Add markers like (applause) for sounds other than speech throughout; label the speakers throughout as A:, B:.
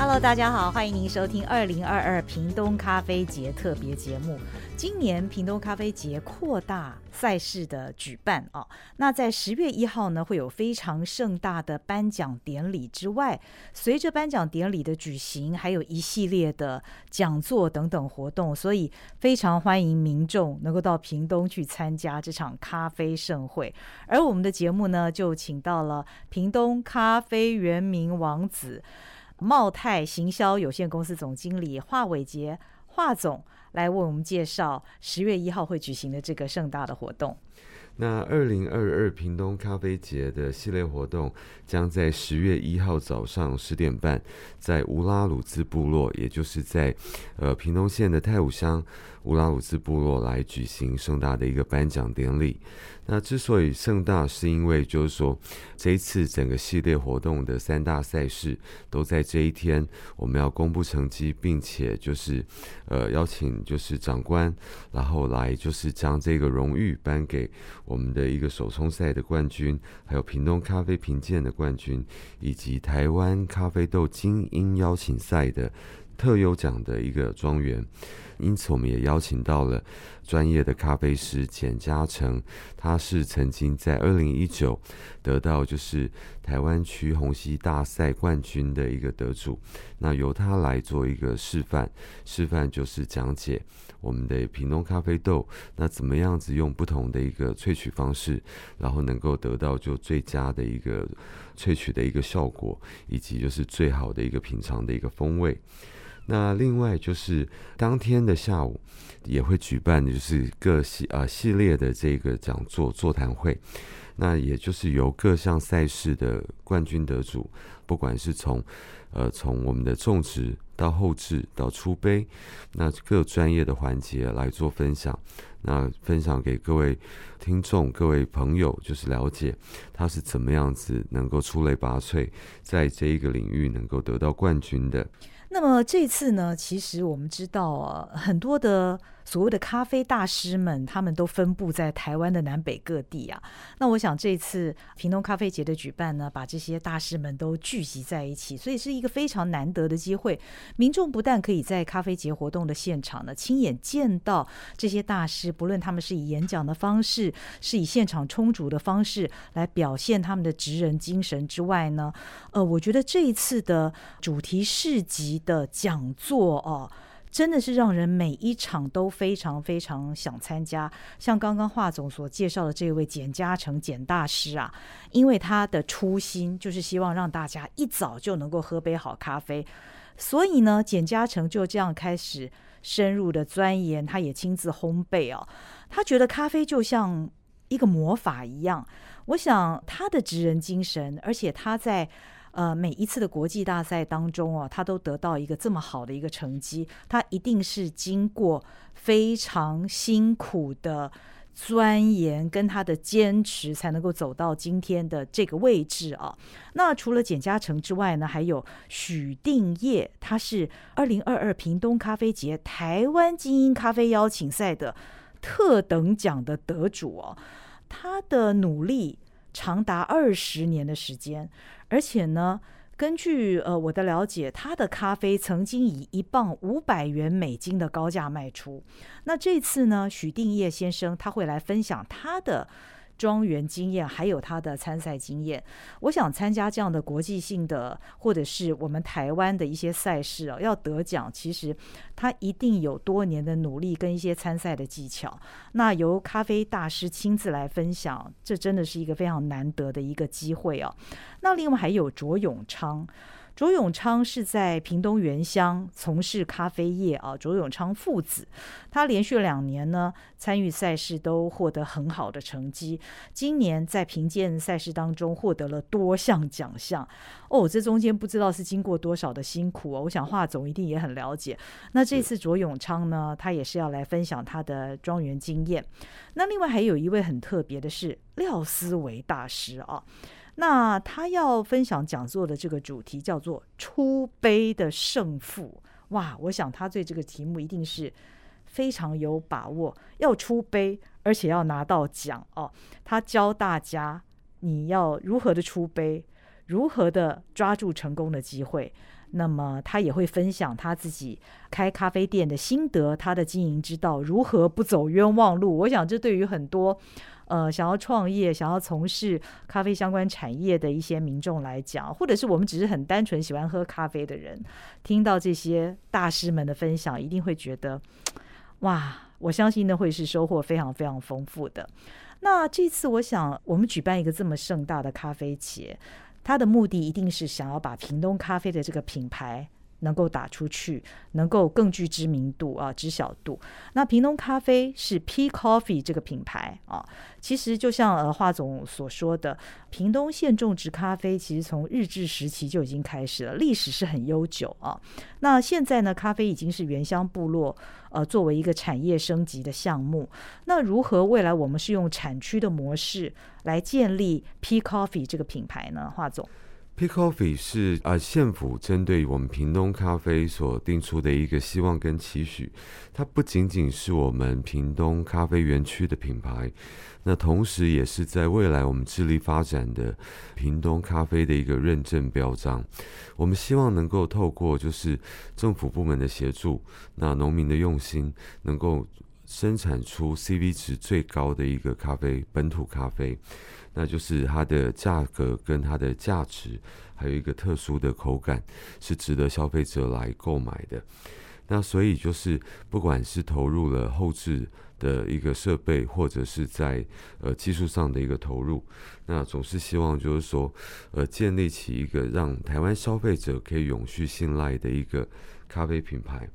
A: Hello，大家好，欢迎您收听二零二二屏东咖啡节特别节目。今年屏东咖啡节扩大赛事的举办哦，那在十月一号呢，会有非常盛大的颁奖典礼之外，随着颁奖典礼的举行，还有一系列的讲座等等活动，所以非常欢迎民众能够到屏东去参加这场咖啡盛会。而我们的节目呢，就请到了屏东咖啡原名王子。茂泰行销有限公司总经理华伟杰，华总来为我们介绍十月一号会举行的这个盛大的活动。
B: 那二零二二屏东咖啡节的系列活动将在十月一号早上十点半，在乌拉鲁兹部落，也就是在呃屏东县的太武乡乌拉鲁兹部落来举行盛大的一个颁奖典礼。那之所以盛大，是因为就是说这一次整个系列活动的三大赛事都在这一天，我们要公布成绩，并且就是呃邀请就是长官，然后来就是将这个荣誉颁给我们的一个手冲赛的冠军，还有屏东咖啡评鉴的冠军，以及台湾咖啡豆精英邀请赛的特优奖的一个庄园。因此，我们也邀请到了专业的咖啡师简嘉诚，他是曾经在二零一九得到就是台湾区虹吸大赛冠军的一个得主。那由他来做一个示范，示范就是讲解我们的屏东咖啡豆，那怎么样子用不同的一个萃取方式，然后能够得到就最佳的一个萃取的一个效果，以及就是最好的一个品尝的一个风味。那另外就是当天的下午也会举办，就是各系啊系列的这个讲座座谈会。那也就是由各项赛事的冠军得主，不管是从呃从我们的种植到后置到出杯，那各专业的环节来做分享。那分享给各位听众、各位朋友，就是了解他是怎么样子能够出类拔萃，在这一个领域能够得到冠军的。
A: 那么这次呢，其实我们知道啊，很多的。所谓的咖啡大师们，他们都分布在台湾的南北各地啊。那我想这次屏东咖啡节的举办呢，把这些大师们都聚集在一起，所以是一个非常难得的机会。民众不但可以在咖啡节活动的现场呢，亲眼见到这些大师，不论他们是以演讲的方式，是以现场冲煮的方式来表现他们的职人精神之外呢，呃，我觉得这一次的主题市集的讲座哦。真的是让人每一场都非常非常想参加。像刚刚华总所介绍的这位简嘉诚简大师啊，因为他的初心就是希望让大家一早就能够喝杯好咖啡，所以呢，简嘉诚就这样开始深入的钻研，他也亲自烘焙哦。他觉得咖啡就像一个魔法一样。我想他的职人精神，而且他在。呃，每一次的国际大赛当中啊，他都得到一个这么好的一个成绩，他一定是经过非常辛苦的钻研跟他的坚持，才能够走到今天的这个位置啊。那除了简嘉诚之外呢，还有许定业，他是二零二二屏东咖啡节台湾精英咖啡邀请赛的特等奖的得主哦。他的努力长达二十年的时间。而且呢，根据呃我的了解，他的咖啡曾经以一磅五百元美金的高价卖出。那这次呢，许定业先生他会来分享他的。庄园经验，还有他的参赛经验。我想参加这样的国际性的，或者是我们台湾的一些赛事啊，要得奖，其实他一定有多年的努力跟一些参赛的技巧。那由咖啡大师亲自来分享，这真的是一个非常难得的一个机会啊。那另外还有卓永昌。卓永昌是在屏东原乡从事咖啡业啊。卓永昌父子，他连续两年呢参与赛事都获得很好的成绩。今年在评鉴赛事当中获得了多项奖项哦，这中间不知道是经过多少的辛苦哦。我想华总一定也很了解。那这次卓永昌呢，他也是要来分享他的庄园经验。那另外还有一位很特别的是廖思维大师啊。那他要分享讲座的这个主题叫做“出杯的胜负”。哇，我想他对这个题目一定是非常有把握，要出杯，而且要拿到奖哦。他教大家你要如何的出杯，如何的抓住成功的机会。那么他也会分享他自己开咖啡店的心得，他的经营之道，如何不走冤枉路。我想这对于很多呃想要创业、想要从事咖啡相关产业的一些民众来讲，或者是我们只是很单纯喜欢喝咖啡的人，听到这些大师们的分享，一定会觉得 (tsk) 哇，我相信呢会是收获非常非常丰富的。那这次我想我们举办一个这么盛大的咖啡节。他的目的一定是想要把屏东咖啡的这个品牌能够打出去，能够更具知名度啊，知晓度。那屏东咖啡是 P Coffee 这个品牌啊，其实就像呃华总所说的，屏东县种植咖啡其实从日治时期就已经开始了，历史是很悠久啊。那现在呢，咖啡已经是原乡部落呃作为一个产业升级的项目。那如何未来我们是用产区的模式来建立 P Coffee 这个品牌呢？华总。
B: P Coffee 是啊，县府针对我们屏东咖啡所定出的一个希望跟期许。它不仅仅是我们屏东咖啡园区的品牌，那同时也是在未来我们致力发展的屏东咖啡的一个认证标章。我们希望能够透过就是政府部门的协助，那农民的用心，能够生产出 CV 值最高的一个咖啡，本土咖啡。那就是它的价格跟它的价值，还有一个特殊的口感，是值得消费者来购买的。那所以就是，不管是投入了后置的一个设备，或者是在呃技术上的一个投入，那总是希望就是说，呃，建立起一个让台湾消费者可以永续信赖的一个咖啡品牌。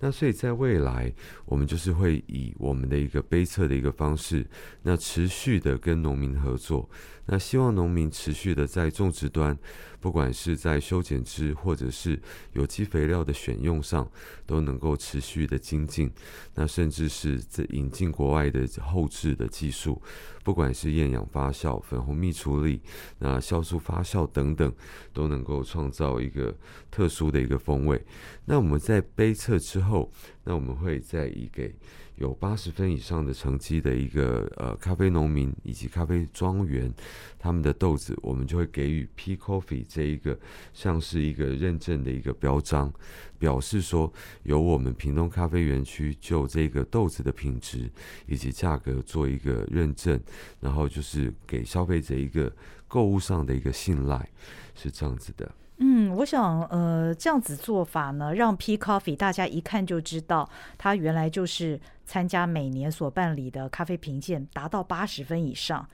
B: 那所以，在未来，我们就是会以我们的一个杯测的一个方式，那持续的跟农民合作，那希望农民持续的在种植端，不管是在修剪枝或者是有机肥料的选用上，都能够持续的精进，那甚至是在引进国外的后置的技术。不管是厌氧发酵、粉红蜜处理、那酵素发酵等等，都能够创造一个特殊的一个风味。那我们在杯测之后，那我们会再以给。有八十分以上的成绩的一个呃咖啡农民以及咖啡庄园，他们的豆子，我们就会给予 P Coffee 这一个像是一个认证的一个标章，表示说由我们屏东咖啡园区就这个豆子的品质以及价格做一个认证，然后就是给消费者一个购物上的一个信赖，是这样子的。
A: 嗯，我想，呃，这样子做法呢，让 P Coffee 大家一看就知道，它原来就是参加每年所办理的咖啡评鉴达到八十分以上，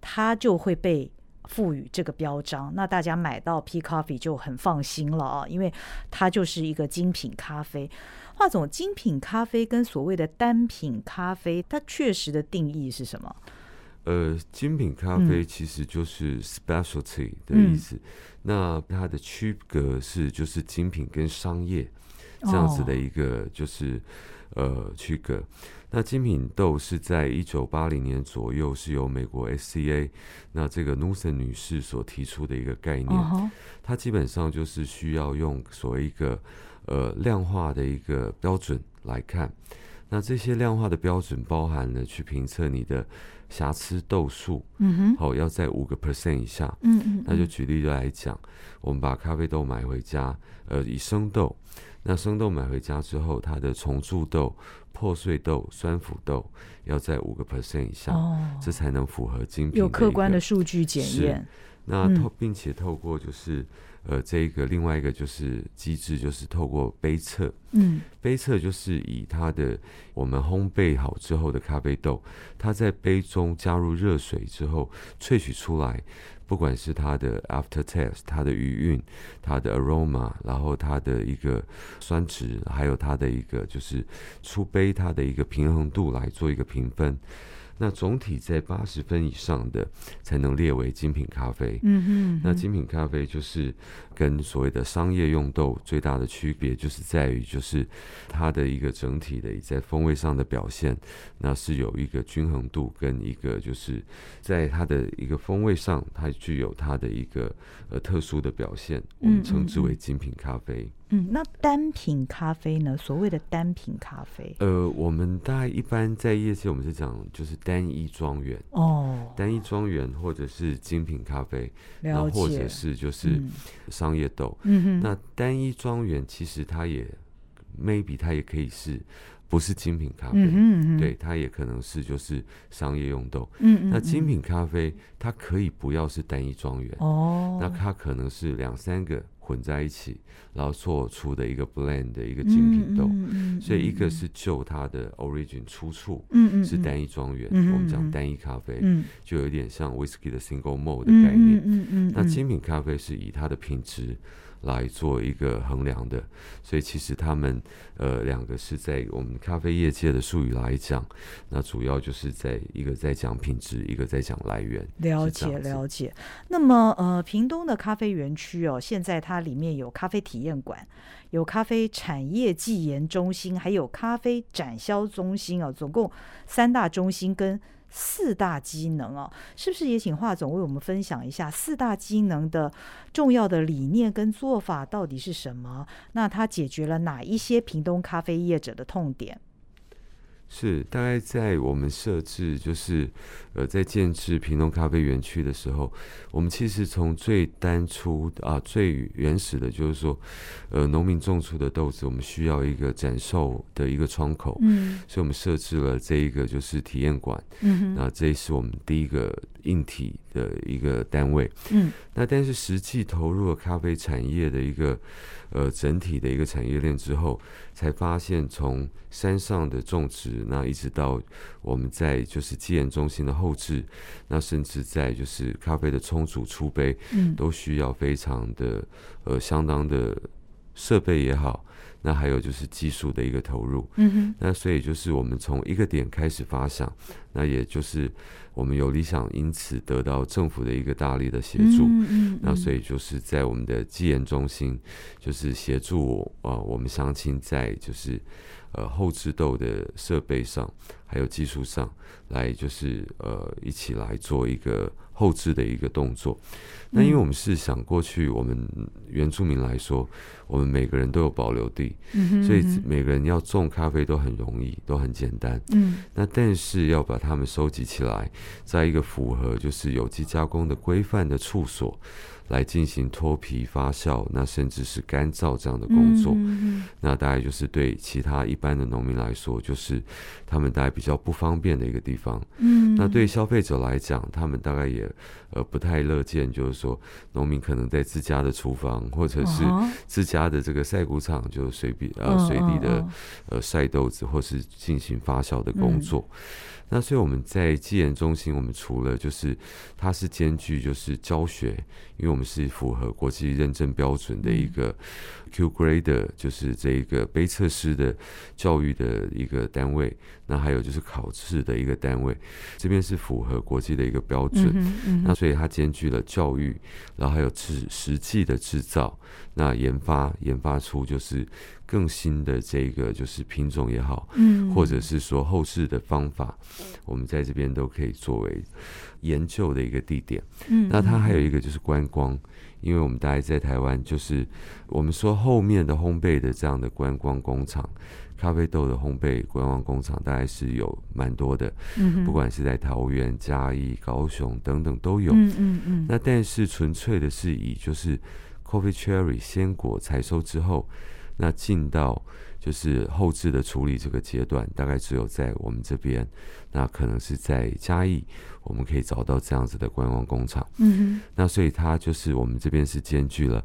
A: 它就会被赋予这个标章。那大家买到 P Coffee 就很放心了啊，因为它就是一个精品咖啡。华总，精品咖啡跟所谓的单品咖啡，它确实的定义是什么？
B: 呃，精品咖啡其实就是 specialty 的意思。嗯、那它的区隔是就是精品跟商业这样子的一个就是、哦、呃区隔。那精品豆是在一九八零年左右是由美国 SCA 那这个 Newson 女士所提出的一个概念。哦、它基本上就是需要用所谓一个呃量化的一个标准来看。那这些量化的标准包含了去评测你的。瑕疵豆数，嗯哼，好，要在五个 percent 以下，嗯嗯，那就举例来讲，我们把咖啡豆买回家，呃，以生豆，那生豆买回家之后，它的重蛀豆、破碎豆、酸腐豆要在五个 percent 以下，哦，这才能符合精品。有
A: 客观的数据检验。
B: 那透，并且透过就是。呃，这一个另外一个就是机制，就是透过杯测，嗯，杯测就是以它的我们烘焙好之后的咖啡豆，它在杯中加入热水之后萃取出来，不管是它的 after taste，它的余韵，它的 aroma，然后它的一个酸值，还有它的一个就是出杯它的一个平衡度来做一个评分。那总体在八十分以上的才能列为精品咖啡。嗯，嗯。那精品咖啡就是跟所谓的商业用豆最大的区别，就是在于就是它的一个整体的在风味上的表现，那是有一个均衡度跟一个就是在它的一个风味上，它具有它的一个呃特殊的表现，我们称之为精品咖啡。
A: 嗯，那单品咖啡呢？所谓的单品咖啡，
B: 呃，我们大概一般在业界，我们是讲就是单一庄园。
A: 哦，
B: 单一庄园或者是精品咖啡，然后或者是就是商业豆。
A: 嗯哼，
B: 那单一庄园其实它也 maybe 它也可以是不是精品咖啡？对，它也可能是就是商业用豆。
A: 嗯嗯，
B: 那精品咖啡它可以不要是单一庄园
A: 哦，
B: 那它可能是两三个。混在一起，然后做出的一个 blend 的一个精品豆，
A: 嗯嗯嗯、
B: 所以一个是就它的 origin 出处，
A: 嗯嗯，
B: 是单一
A: 庄园，
B: 我们讲单一咖啡，
A: 嗯、
B: 就有点像 whisky 的 single malt 的概念，
A: 嗯嗯嗯、
B: 那精品咖啡是以它的品质。来做一个衡量的，所以其实他们呃两个是在我们咖啡业界的术语来讲，那主要就是在一个在讲品质，一个在讲来源。
A: 了解了解。那么呃，屏东的咖啡园区哦，现在它里面有咖啡体验馆，有咖啡产业技研中心，还有咖啡展销中心哦，总共三大中心跟。四大机能哦，是不是也请华总为我们分享一下四大机能的重要的理念跟做法到底是什么？那它解决了哪一些屏东咖啡业者的痛点？
B: 是，大概在我们设置就是，呃，在建制屏东咖啡园区的时候，我们其实从最单初啊，最原始的，就是说，呃，农民种出的豆子，我们需要一个展售的一个窗口，
A: 嗯，
B: 所以我们设置了这一个就是体验馆，
A: 嗯，
B: 那这是我们第一个硬体的一个单位，
A: 嗯，
B: 那但是实际投入了咖啡产业的一个。呃，整体的一个产业链之后，才发现从山上的种植，那一直到我们在就是基研中心的后置，那甚至在就是咖啡的冲煮出杯，
A: 嗯，
B: 都需要非常的呃相当的设备也好，那还有就是技术的一个投入，
A: 嗯哼，
B: 那所以就是我们从一个点开始发想，那也就是。我们有理想，因此得到政府的一个大力的协助。
A: 嗯嗯嗯、
B: 那所以就是在我们的技研中心，就是协助啊、呃，我们相亲在就是呃后制豆的设备上，还有技术上来，就是呃一起来做一个后置的一个动作。那因为我们是想过去，我们原住民来说，我们每个人都有保留地，
A: 嗯、
B: 所以每个人要种咖啡都很容易，都很简单。
A: 嗯，
B: 那但是要把它们收集起来，在一个符合就是有机加工的规范的处所。来进行脱皮发酵，那甚至是干燥这样的工作，那大概就是对其他一般的农民来说，就是他们大概比较不方便的一个地方。
A: 嗯，
B: 那对消费者来讲，他们大概也呃不太乐见，就是说农民可能在自家的厨房或者是自家的这个晒谷场就随便呃随地的呃晒豆子或是进行发酵的工作。嗯。那所以我们在技研中心，我们除了就是它是兼具就是教学，因为我们是符合国际认证标准的一个 Q Grade，就是这一个杯测师的教育的一个单位。那还有就是考试的一个单位，这边是符合国际的一个标准。
A: 嗯嗯、
B: 那所以它兼具了教育，然后还有制实际的制造，那研发研发出就是更新的这个就是品种也好，
A: 嗯，
B: 或者是说后世的方法，我们在这边都可以作为研究的一个地点。
A: 嗯，
B: 那它还有一个就是观光，因为我们大概在台湾，就是我们说后面的烘焙的这样的观光工厂。咖啡豆的烘焙观光工厂大概是有蛮多的，
A: 嗯，
B: 不管是在桃园、嘉义、高雄等等都有。
A: 嗯嗯嗯。
B: 那但是纯粹的是以就是 coffee cherry 鲜果采收之后，那进到就是后置的处理这个阶段，大概只有在我们这边，那可能是在嘉义，我们可以找到这样子的观光工厂。
A: 嗯，
B: 那所以它就是我们这边是兼具了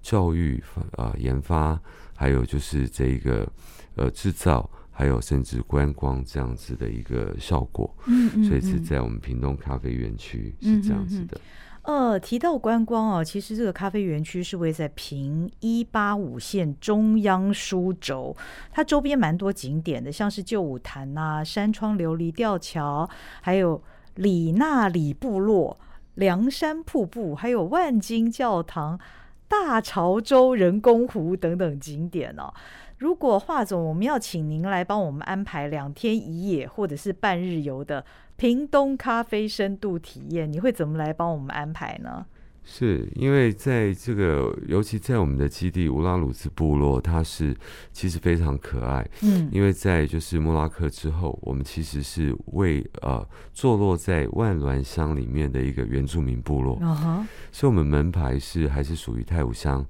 B: 教育啊、呃、研发，还有就是这个。呃，制造还有甚至观光这样子的一个效果，
A: 嗯，嗯，嗯，
B: 所以是在我们屏东咖啡园区是这样子的。
A: 呃，提到观光哦，其实这个咖啡园区是位在屏一八五线中央书轴，它周边蛮多景点的，像是旧舞潭呐、山窗琉璃吊桥，还有里纳里部落、凉山瀑布，还有万金教堂、大潮洲人工湖等等景点哦。如果华总，我们要请您来帮我们安排两天一夜或者是半日游的屏东咖啡深度体验，你会怎么来帮我们安排呢？
B: 是因为在这个，尤其在我们的基地乌拉鲁兹部落，它是其实非常可爱。嗯，因为在就是莫拉克之后，我们其实是为呃坐落在万峦乡里面的一个原住民部落。嗯哼，所以我们门牌是还是属于泰武乡。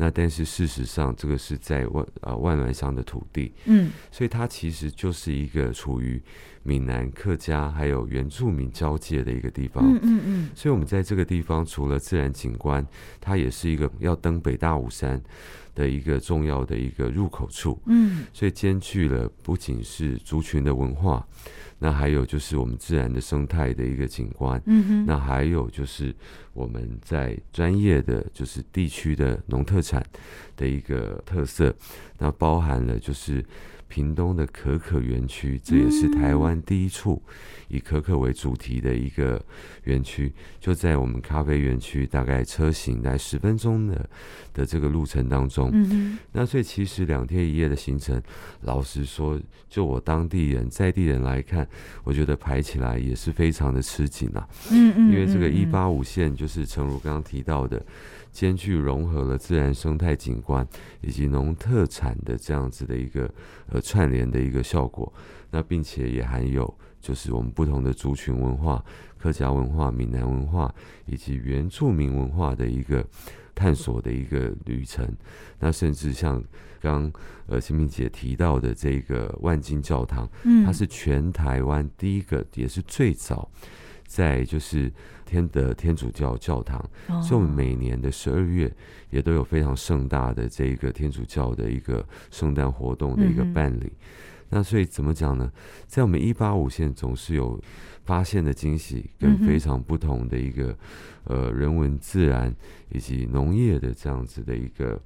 B: 那但是事实上，这个是在万啊万峦乡的土地。嗯，所以它其实就是一个处于。闽南客家还有原住民交界的一个地方，嗯嗯嗯，所以我们在这个地方除了自然景观，它也是一个要登北大武山的一个重要的一个入口处，嗯，所以兼具了不仅是族群的文化，那还有就是我们自然的生态的一个景观，嗯哼，那还有就是我们在专业的就是地区的农特产的一个特色，那包含了就是。屏东的可可园区，这也是台湾第一处以可可为主题的一个园区，就在我们咖啡园区，大概车行来十分钟的的这个路程当中。嗯，那所以其实两天一夜的行程，老实说，就我当地人在地人来看，我觉得排起来也是非常的吃紧啊。嗯嗯，因为这个一八五线就是诚如刚刚提到的。兼具融合了自然生态景观以及农特产的这样子的一个呃串联的一个效果，那并且也含有就是我们不同的族群文化、客家文化、闽南文化以及原住民文化的一个探索的一个旅程。那甚至像刚呃欣屏姐提到的这个万金教堂，它是全台湾第一个也是最早在就是。天的天主教教堂，所以我们每年的十二月也都有非常盛大的这个天主教的一个圣诞活动的一个办理。那所以怎么讲呢？在我们一八五线总是有发现的惊喜，跟非常不同的一个呃人文、自然以及农业的这样子的一个。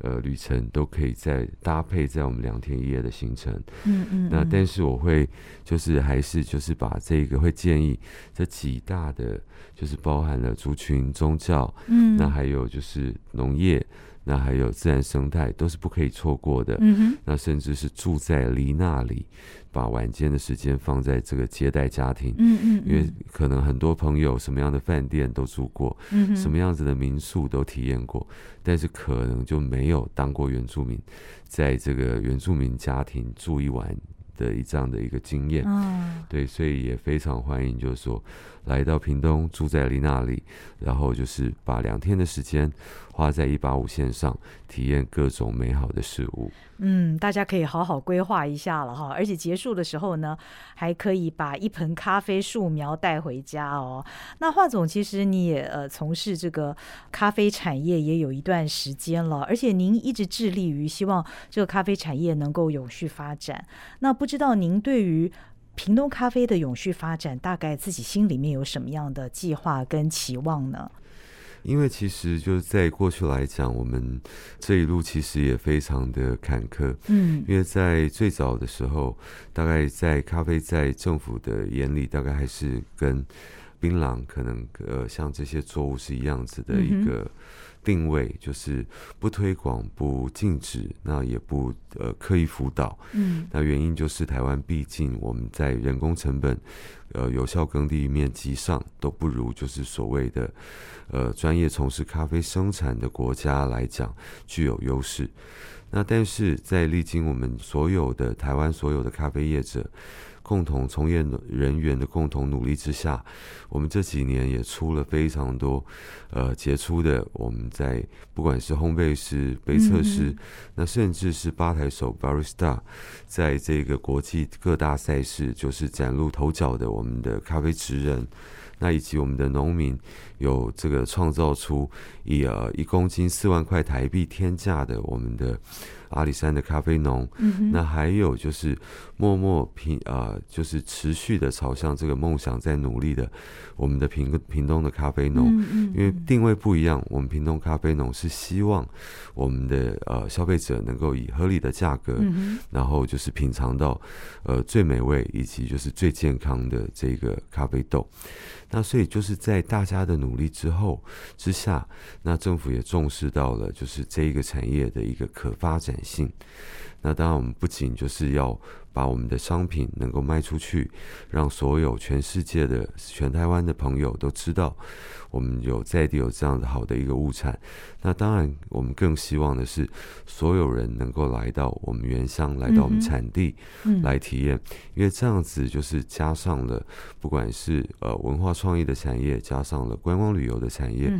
B: 呃，旅程都可以再搭配在我们两天一夜的行程。嗯嗯。那但是我会就是还是就是把这个会建议这几大的就是包含了族群、宗教，嗯，那还有就是农业，那还有自然生态都是不可以错过的。那甚至是住在离那里。把晚间的时间放在这个接待家庭，嗯嗯，因为可能很多朋友什么样的饭店都住过，嗯，什么样子的民宿都体验过，但是可能就没有当过原住民，在这个原住民家庭住一晚的一这样的一个经验，嗯，对，所以也非常欢迎，就是说来到屏东住在离那里，然后就是把两天的时间花在一八五线上，体验各种美好的事物。
A: 嗯，大家可以好好规划一下了哈，而且结束的时候呢，还可以把一盆咖啡树苗带回家哦。那华总，其实你也呃从事这个咖啡产业也有一段时间了，而且您一直致力于希望这个咖啡产业能够永续发展。那不知道您对于屏东咖啡的永续发展，大概自己心里面有什么样的计划跟期望呢？
B: 因为其实就是在过去来讲，我们这一路其实也非常的坎坷。嗯，因为在最早的时候，大概在咖啡在政府的眼里，大概还是跟槟榔可能呃像这些作物是一样子的一个定位，就是不推广、不禁止，那也不呃刻意辅导。嗯，那原因就是台湾毕竟我们在人工成本。呃，有效耕地面积上都不如就是所谓的，呃，专业从事咖啡生产的国家来讲具有优势。那但是在历经我们所有的台湾所有的咖啡业者。共同从业人员的共同努力之下，我们这几年也出了非常多呃杰出的，我们在不管是烘焙师、杯测师，那甚至是吧台手 Barista，在这个国际各大赛事就是崭露头角的我们的咖啡职人，那以及我们的农民有这个创造出以呃一公斤四万块台币天价的我们的。阿里山的咖啡农，嗯，那还有就是默默平啊、呃，就是持续的朝向这个梦想在努力的，我们的屏屏东的咖啡农，因为定位不一样，我们屏东咖啡农是希望我们的呃消费者能够以合理的价格，嗯，然后就是品尝到呃最美味以及就是最健康的这个咖啡豆。那所以就是在大家的努力之后之下，那政府也重视到了就是这一个产业的一个可发展性。那当然我们不仅就是要把我们的商品能够卖出去，让所有全世界的全台湾的朋友都知道。我们有在地有这样的好的一个物产，那当然我们更希望的是所有人能够来到我们原乡，来到我们产地来体验，因为这样子就是加上了不管是呃文化创意的产业，加上了观光旅游的产业，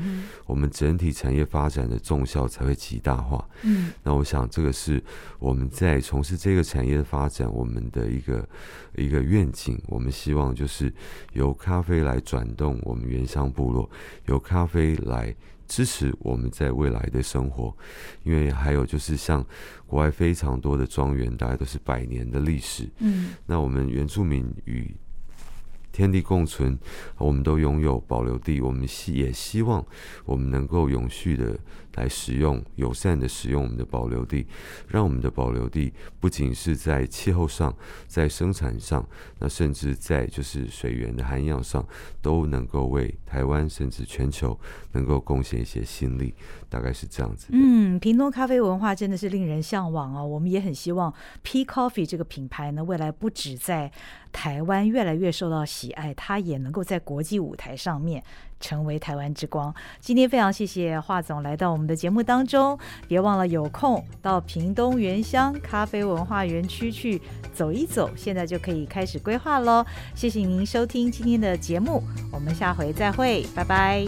B: 我们整体产业发展的重效才会极大化。嗯，那我想这个是我们在从事这个产业的发展，我们的一个一个愿景。我们希望就是由咖啡来转动我们原乡部落。由咖啡来支持我们在未来的生活，因为还有就是像国外非常多的庄园，大概都是百年的历史。嗯，那我们原住民与天地共存，我们都拥有保留地，我们希也希望我们能够永续的。来使用友善的使用我们的保留地，让我们的保留地不仅是在气候上，在生产上，那甚至在就是水源的涵养上，都能够为台湾甚至全球能够贡献一些心力，大概是这样子。
A: 嗯，屏东咖啡文化真的是令人向往啊！我们也很希望 P Coffee 这个品牌呢，未来不止在台湾越来越受到喜爱，它也能够在国际舞台上面。成为台湾之光。今天非常谢谢华总来到我们的节目当中，别忘了有空到屏东原乡咖啡文化园区去走一走，现在就可以开始规划喽。谢谢您收听今天的节目，我们下回再会，拜拜。